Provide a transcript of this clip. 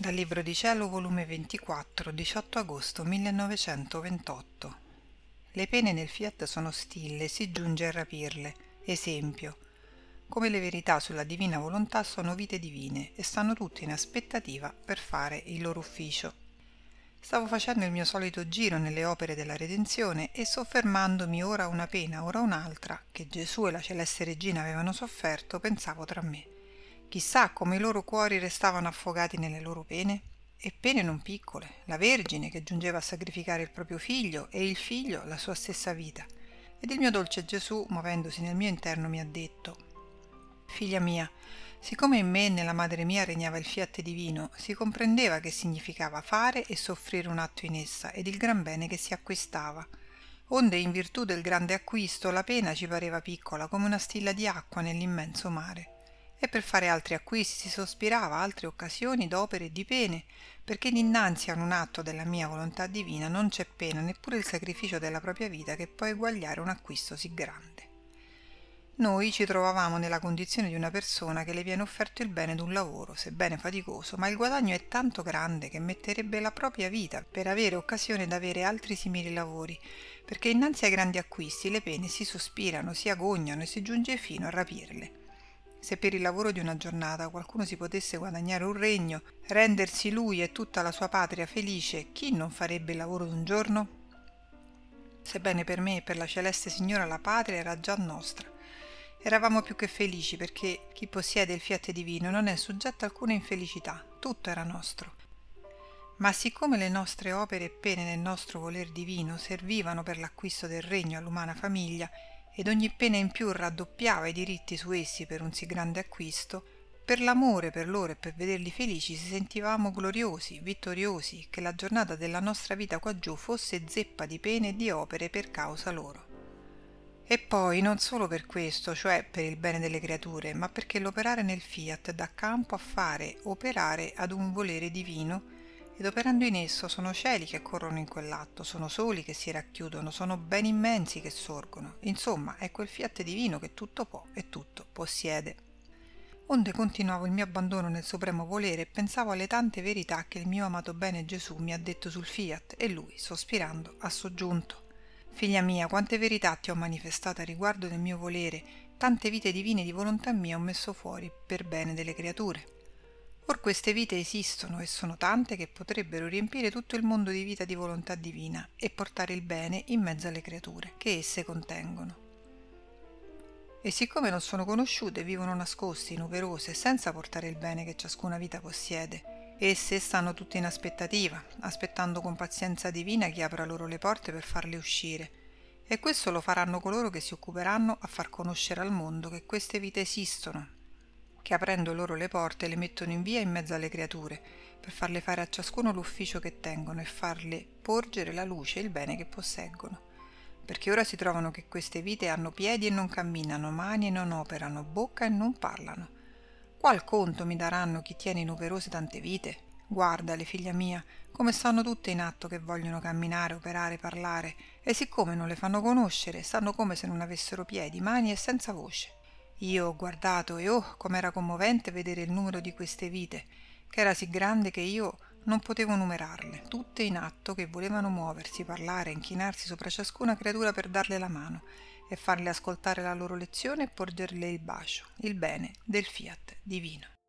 Dal Libro di Cielo, volume 24, 18 agosto 1928. Le pene nel fiat sono stille, si giunge a rapirle. Esempio. Come le verità sulla divina volontà sono vite divine e stanno tutte in aspettativa per fare il loro ufficio. Stavo facendo il mio solito giro nelle opere della redenzione e soffermandomi ora una pena, ora un'altra, che Gesù e la celeste regina avevano sofferto, pensavo tra me Chissà come i loro cuori restavano affogati nelle loro pene. E pene non piccole, la Vergine che giungeva a sacrificare il proprio figlio e il figlio la sua stessa vita. Ed il mio dolce Gesù, muovendosi nel mio interno, mi ha detto Figlia mia, siccome in me e nella madre mia regnava il fiat divino, si comprendeva che significava fare e soffrire un atto in essa ed il gran bene che si acquistava. Onde in virtù del grande acquisto la pena ci pareva piccola come una stilla di acqua nell'immenso mare e per fare altri acquisti si sospirava altre occasioni d'opere e di pene, perché dinanzi a un atto della mia volontà divina non c'è pena neppure il sacrificio della propria vita che può eguagliare un acquisto sì grande. Noi ci trovavamo nella condizione di una persona che le viene offerto il bene d'un lavoro, sebbene faticoso, ma il guadagno è tanto grande che metterebbe la propria vita per avere occasione d'avere altri simili lavori, perché innanzi ai grandi acquisti le pene si sospirano, si agognano e si giunge fino a rapirle. Se per il lavoro di una giornata qualcuno si potesse guadagnare un regno, rendersi lui e tutta la sua patria felice, chi non farebbe il lavoro d'un giorno? Sebbene per me e per la celeste signora la patria era già nostra. Eravamo più che felici perché chi possiede il fiat divino non è soggetto a alcuna infelicità, tutto era nostro. Ma siccome le nostre opere e pene nel nostro voler divino servivano per l'acquisto del regno all'umana famiglia ed ogni pena in più raddoppiava i diritti su essi per un sì grande acquisto, per l'amore per loro e per vederli felici si sentivamo gloriosi, vittoriosi, che la giornata della nostra vita quaggiù fosse zeppa di pene e di opere per causa loro. E poi non solo per questo, cioè per il bene delle creature, ma perché l'operare nel fiat dà campo a fare operare ad un volere divino ed operando in esso sono cieli che corrono in quell'atto, sono soli che si racchiudono, sono beni immensi che sorgono. Insomma, è quel fiat divino che tutto può e tutto possiede. Onde continuavo il mio abbandono nel supremo volere e pensavo alle tante verità che il mio amato bene Gesù mi ha detto sul fiat e lui, sospirando, ha soggiunto. Figlia mia, quante verità ti ho manifestate a riguardo del mio volere, tante vite divine di volontà mia ho messo fuori per bene delle creature. Or queste vite esistono e sono tante che potrebbero riempire tutto il mondo di vita di volontà divina e portare il bene in mezzo alle creature che esse contengono. E siccome non sono conosciute, vivono nascoste, numerose, senza portare il bene che ciascuna vita possiede. Esse stanno tutte in aspettativa, aspettando con pazienza divina chi apra loro le porte per farle uscire. E questo lo faranno coloro che si occuperanno a far conoscere al mondo che queste vite esistono che aprendo loro le porte le mettono in via in mezzo alle creature, per farle fare a ciascuno l'ufficio che tengono e farle porgere la luce e il bene che posseggono. Perché ora si trovano che queste vite hanno piedi e non camminano, mani e non operano, bocca e non parlano. Qual conto mi daranno chi tiene numerose tante vite? Guardale, figlia mia, come stanno tutte in atto che vogliono camminare, operare, parlare, e siccome non le fanno conoscere, stanno come se non avessero piedi, mani e senza voce. Io ho guardato e oh, com'era commovente vedere il numero di queste vite, che era sì grande che io non potevo numerarle, tutte in atto che volevano muoversi, parlare, inchinarsi sopra ciascuna creatura per darle la mano e farle ascoltare la loro lezione e porgerle il bacio, il bene del fiat divino.